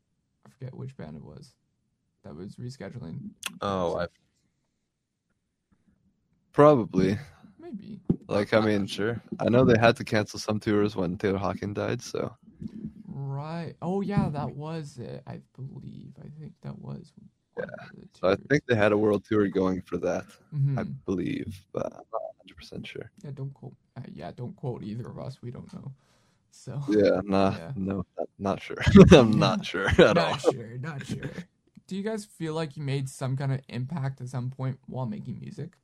I forget which band it was that was rescheduling. Oh, I Probably. maybe. Like I mean, sure. I know they had to cancel some tours when Taylor Hawkins died, so Right. Oh yeah, that was it. I believe. I think that was. the So I think they had a world tour going for that. I Mhm. believe, but I'm not 100 percent sure. Yeah, don't quote. Uh, yeah, don't quote either of us. We don't know. So Yeah, nah, Yeah. no, not, not sure. I'm not sure at all. not sure, not sure. Do you guys feel like you made some kind of impact at some point while making music?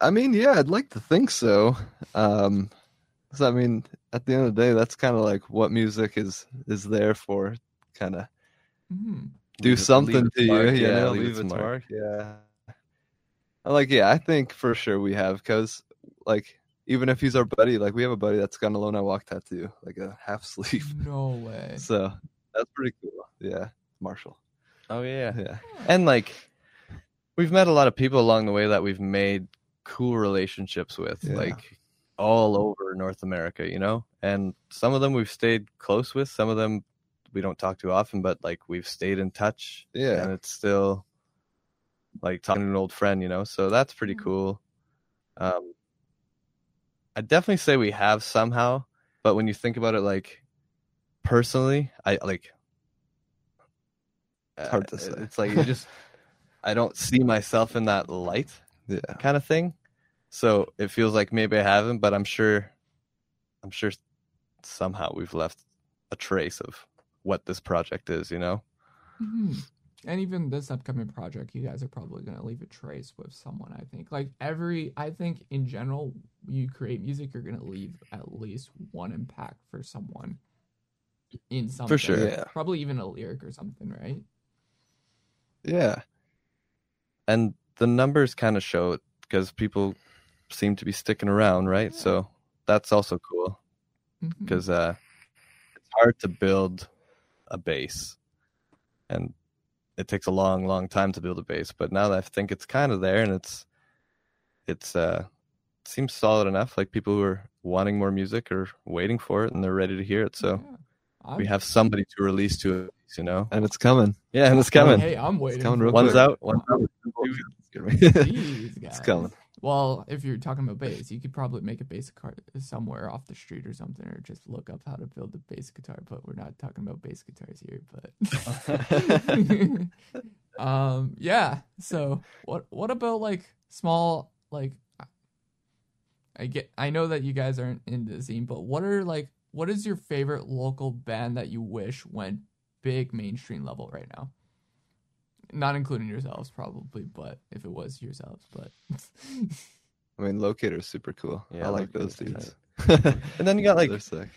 I mean, yeah, I'd like to think so. Um, 'cause, I mean, at the end of the day, that's kind of like what music is is there for. Kind of hmm do Leave something leave its to mark, you, you yeah, know, leave leave its its mark. mark. Yeah. I Like, yeah, I think for sure we have because, like, even if he's our buddy, like we have a buddy that's got an alone I walk tattoo, like a half sleeve. No way. So that's pretty cool. Yeah, Marshall. Oh yeah. Yeah, And like we've met a lot of people along the way that we've made cool relationships with, Yeah. like all over North America, you know? And some of them we've stayed close with, some of them we don't talk too often, but like we've stayed in touch. yeah, And it's still like talking to an old friend, you know? So that's pretty Mm. cool. Um I'd definitely say we have somehow, but when you think about it like personally, I like It's hard to say. It's like you just I don't see myself in that light yeah. kind of thing. So it feels like maybe I haven't, but I'm sure I'm sure somehow we've left a trace of what this project is, you know? hmm And even this upcoming project, you guys are probably gonna leave a trace with someone. I think, like every, I think in general, you create music, you're gonna leave at least one impact for someone in something. For sure. Yeah. Probably even a lyric or something, right? Yeah. And the numbers kind of show it because people seem to be sticking around, right? Yeah. So that's also cool because uh, it's hard to build a base, and it takes a long, long time to build a base. But now that I think it's kind of there, and it's it's uh seems solid enough. Like people who are wanting more music are waiting for it, and they're ready to hear it. So Yeah. We I'm- have somebody to release to it, you know. And it's coming. Yeah, and it's coming. Hey, I'm waiting. coming real. One's quick. out. One's out. Jeez, it's coming. Well, if you're talking about bass, you could probably make a bass guitar somewhere off the street or something, or just look up how to build a bass guitar. But we're not talking about bass guitars here. But um, yeah. So what? What about like small like? I get. I know that you guys aren't in the scene, but what are like? What is your favorite local band that you wish went big mainstream level right now? Not including yourselves, probably, but if it was yourselves, but I mean, Locator's super cool. Yeah, I like those dudes. And then you got like sick.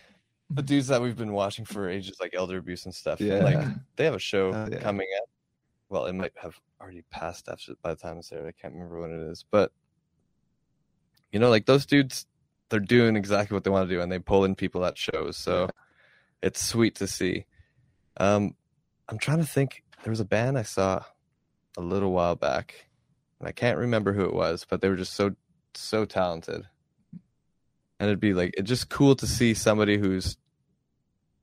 the dudes that we've been watching for ages, like Elder Abuse and stuff. Yeah. Like they have a show Oh, yeah. coming up. Well, it might have already passed after by the time it's there. I can't remember when it is, but you know, like those dudes, they're doing exactly what they want to do, and they pull in people at shows. So it's sweet to see. Um, I'm trying to think. There was a band I saw a little while back, and I can't remember who it was, but they were just so so talented. And it'd be like it's just cool to see somebody who's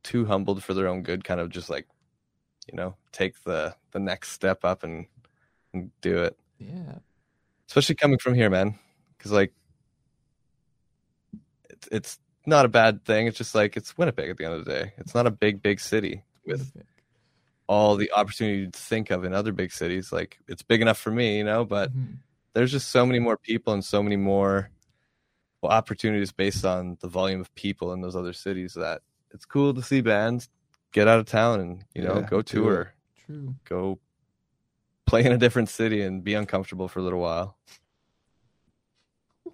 too humbled for their own good, kind of just like, you know, take the the next step up and and do it. yeah. Especially coming from here, man, because like it's it's not a bad thing. It's just like it's Winnipeg at the end of the day. It's not a big big city with all the opportunity you'd think of in other big cities. Like it's big enough for me, you know, but Mhm. there's just so many more people and so many more well, opportunities based on the volume of people in those other cities that it's cool to see bands get out of town and you know Yeah, go do tour, True. go play in a different city and be uncomfortable for a little while.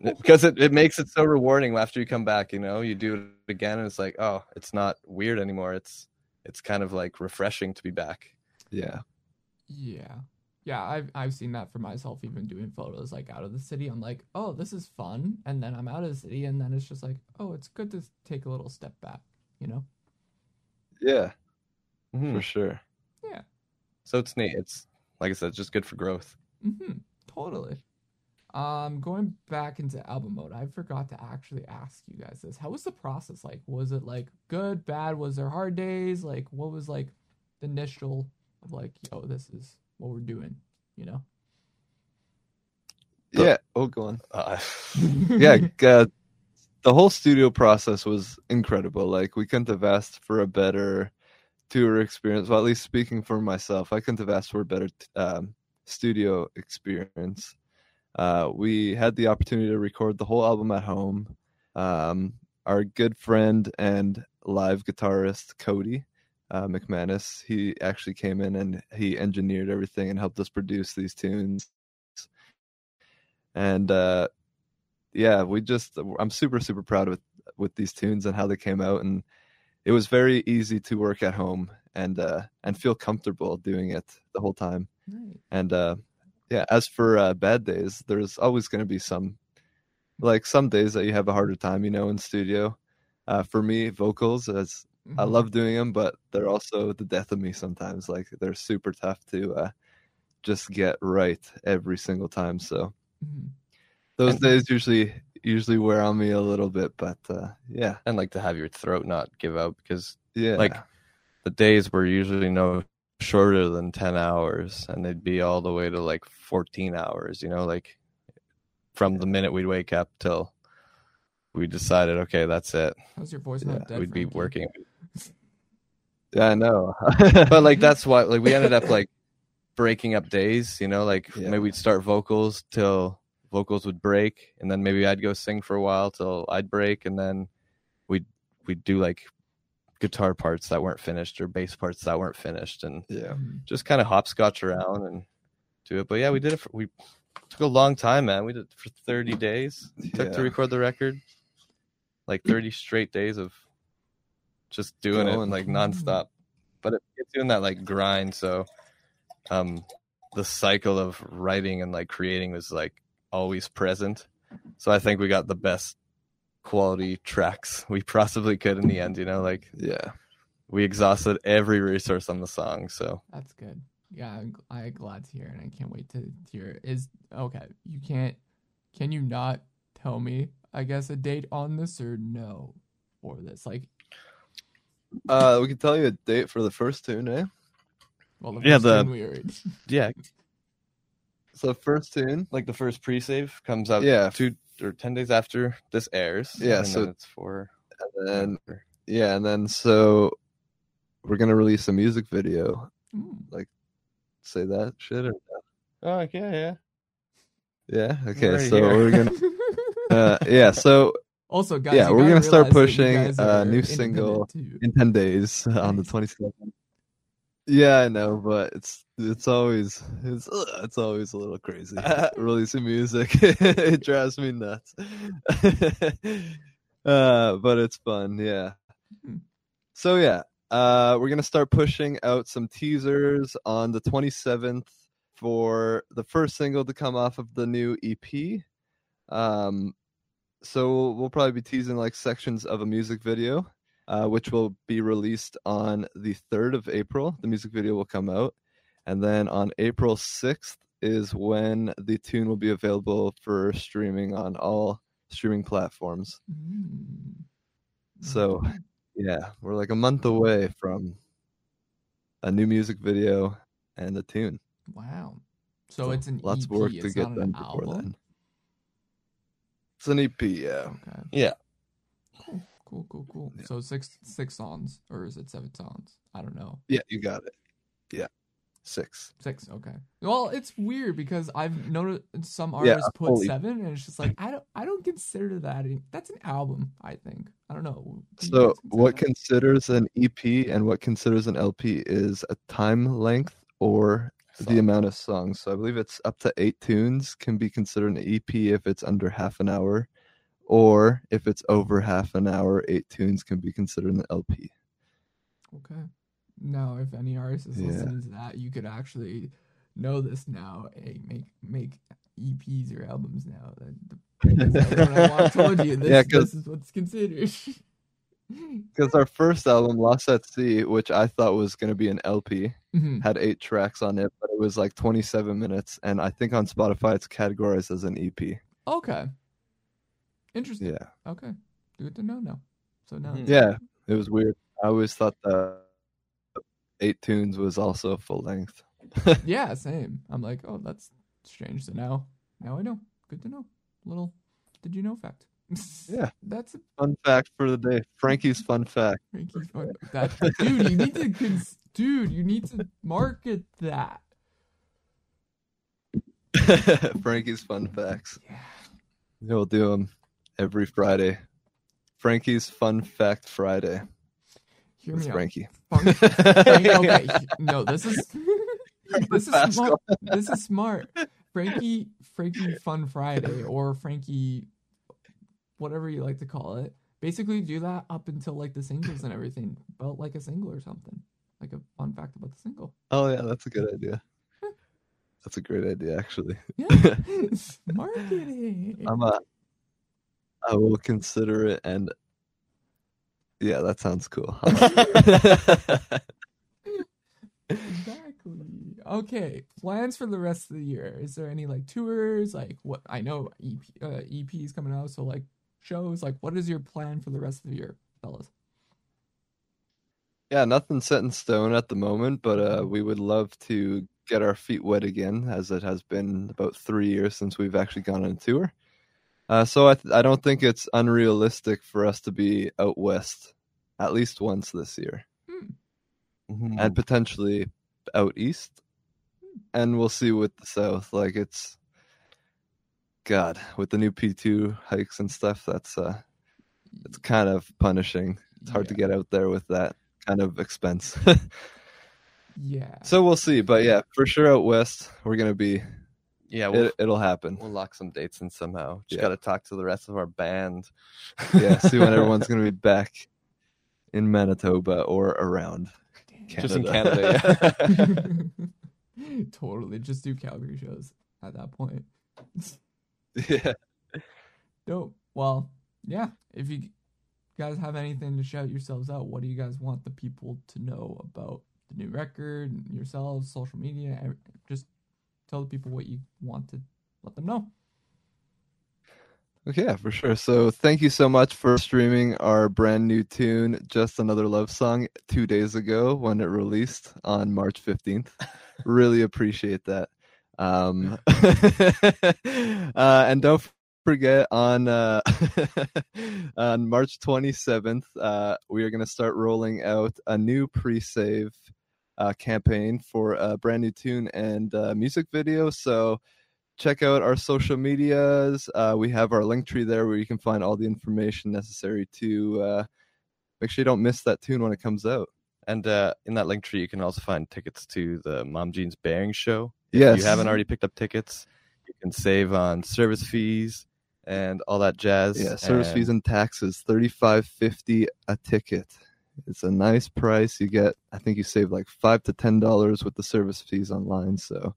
Because it, it makes it so rewarding after you come back, you know, you do it again and it's like, oh, it's not weird anymore. It's it's kind of like refreshing to be back. Yeah. Yeah. Yeah, I've I've seen that for myself even doing photos like out of the city. I'm like, "Oh, this is fun." And then I'm out of the city and then it's just like, "Oh, it's good to take a little step back," you know? Yeah, Mhm. for sure. Yeah so it's neat. It's like I said, just good for growth. Mhm. Totally. Um going back into album mode, I forgot to actually ask you guys this. How was the process like? Was it like good, bad? Was there hard days? Like what was like the initial of like, "Yo, this is what we're doing," you know? The- Yeah. Oh, go on. Uh, yeah, uh, the whole studio process was incredible. Like we couldn't have asked for a better tour experience. Well, at least speaking for myself, I couldn't have asked for a better um, studio experience. Uh, we had the opportunity to record the whole album at home. Um, our good friend and live guitarist Cody uh, McManus, he actually came in and he engineered everything and helped us produce these tunes. And uh, yeah, we just I'm super super proud with with these tunes and how they came out, and it was very easy to work at home and uh, and feel comfortable doing it the whole time. And uh, yeah, as for uh, bad days, there's always going to be some, like some days that you have a harder time, you know, in studio. Uh, for me, vocals, as I Mhm. love doing them, but they're also the death of me sometimes. Like they're super tough to uh, just get right every single time. So Mhm. those And- days usually usually wear on me a little bit, but uh, yeah, and like to have your throat not give out because yeah, like the days were usually no shorter than 10 hours and they'd be all the way to like 14 hours you know like from the minute we'd wake up till we decided okay that's it How's your voice Yeah, dead? we'd be working yeah, I know. but like that's why like we ended up like breaking up days you know like Yeah. maybe we'd start vocals till vocals would break and then maybe i'd go sing for a while till i'd break and then we'd we'd do like guitar parts that weren't finished or bass parts that weren't finished and yeah, just kind of hopscotch around and do it. But yeah we did it for, we took a long time man. We did it for 30 days. It took to record the record like 30 straight days of just doing it Going. like nonstop. But it, it's doing that like grind so um the cycle of writing and like creating was like always present. So i think we got the best quality tracks we possibly could in the end you know like yeah. we exhausted every resource on the song so That's good. Yeah, I'm, gl- I'm glad to hear, it, and I can't wait to hear. it. Is okay. You can't. Can you not tell me? I guess a date on this or no, for this? Like, Uh, we can tell you a date for the first tune, eh? well, the Yeah, the- thing we already. yeah So first tune, like the first pre-save comes out Yeah. two or 10 days after this airs. Yeah, so it's for and then yeah, and then so we're going to release a music video. Mm. Like say that shit or Oh, okay, yeah. Yeah, okay. We're so here. we're going to uh, yeah, so also guys, yeah, we're going to start pushing uh, a new single too. in 10 days on the 27th. Yeah, I know, but it's it's always it's it's always a little crazy releasing music. it drives me nuts. uh, but it's fun, yeah. Hmm. So yeah, uh, we're gonna start pushing out some teasers on the twenty seventh for the first single to come off of the new EP. Um, so we'll probably be teasing like sections of a music video uh, which will be released on the 3rd of April. The music video will come out. And then on April 6th is when the tune will be available for streaming on all streaming platforms. Mm. So- Yeah, we're like a month away from a new music video and a tune. Wow. So, it's an lots EP. of work to get done before album? then. It's an EP, yeah. Okay. Yeah. Cool. Cool. Cool. Yeah. So six six songs, or is it seven songs? I don't know. Yeah, you got it. Yeah. Six. Six. Okay. Well, it's weird because I've noticed some Yeah, artists put holy- seven, and it's just like I don't. I don't consider that. a- That's an album. I think. I don't know. Do So, what that? considers an EP and what considers an LP is a time length or the amount of songs. So, I believe it's up to eight tunes can be considered an EP if it's under half an hour, or if it's over half an hour, eight tunes can be considered an LP. Okay. Now, if any artist is Yeah. listening to that, you could actually know this now. Hey, make make EPs or albums now. That- Because everyone I told you this, Yeah, this is what's considered. Because our first album, Lost at Sea, which I thought was going to be an LP, Mhm. had eight tracks on it, but it was like 27 minutes. And I think on Spotify it's categorized as an EP. Okay. Interesting. Yeah. Okay. Good to know now. So now. Mhm. Yeah, it was weird. I always thought that eight tunes was also full length. Yeah, same. I'm like, oh, that's strange. So now, now I know. Good to know. Little, did you know fact? Yeah. That's a Fun fact for the day. Frankie's fun fact. Frankie's fun. That dude, you need to cons- dude, you need to market that. Frankie's fun facts. Yeah. We'll do them every Friday. Frankie's Fun Fact Friday. Hear me. Frankie. Fun- okay, no, this is this is smart. This is smart. Frankie, Frankie Fun Friday, or Frankie, whatever you like to call it. Basically, do that up until like the singles and everything, about like a single or something, like a fun fact about the single. Oh yeah, that's a good idea. That's a great idea, actually. Yeah, marketing. I'm a. I will consider it, and yeah, that sounds cool. Exactly. Okay. Plans for the rest of the year. Is there any like tours? Like what I know EP uh, EPs coming out, so like shows. Like what is your plan for the rest of the year, fellas? yeah, nothing set in stone at the moment, but uh, we would love to get our feet wet again, as it has been about three years since we've actually gone on a tour. Uh, so I, th- I don't think it's unrealistic for us to be out west at least once this year. Mhm. and potentially out east. And we'll see with the south. Like it's God, with the new P two hikes and stuff, that's uh it's kind of punishing. It's hard to get out there with that kind of expense. Yeah. so we'll see. But yeah, for sure out west, we're gonna be yeah, we'll, it, it'll happen. we'll lock some dates in somehow. Just Yeah. got to talk to the rest of our band. Yeah, see when everyone's gonna be back in Manitoba or around. Just in Canada. Canada. Yeah. totally. Just do Calgary shows at that point. Yeah. Dope. Well, yeah. If you guys have anything to shout yourselves out, what do you guys want the people to know about the new record, yourselves, social media? Just tell the people what you want to let them know. Okay, yeah, for sure. So thank you so much for streaming our brand new tune, Just Another Love Song, two days ago when it released on March 15th. really appreciate that. Um, uh, and don't forget on uh, on March 27th, uh, we are going to start rolling out a new pre-save uh, campaign for a brand new tune and uh, music video. So check out our social medias. Uh, we have our Linktree there where you can find all the information necessary to uh, make sure you don't miss that tune when it comes out. And uh, in that Linktree, you can also find tickets to the Mom Jeans Bearing Show. Yes. If you haven't already picked up tickets, you can save on service fees and all that jazz. Yeah, service fees And and taxes, thirty five fifty a ticket. It's a nice price. You get, I think you save like five to ten dollars with the service fees online. So,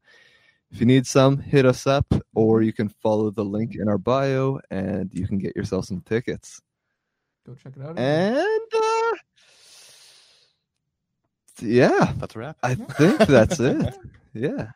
if you need some, hit us up, or you can follow the link in our bio, and you can get yourself some tickets. Go check it out. And uh, yeah, that's a wrap. I think that's it. Yeah.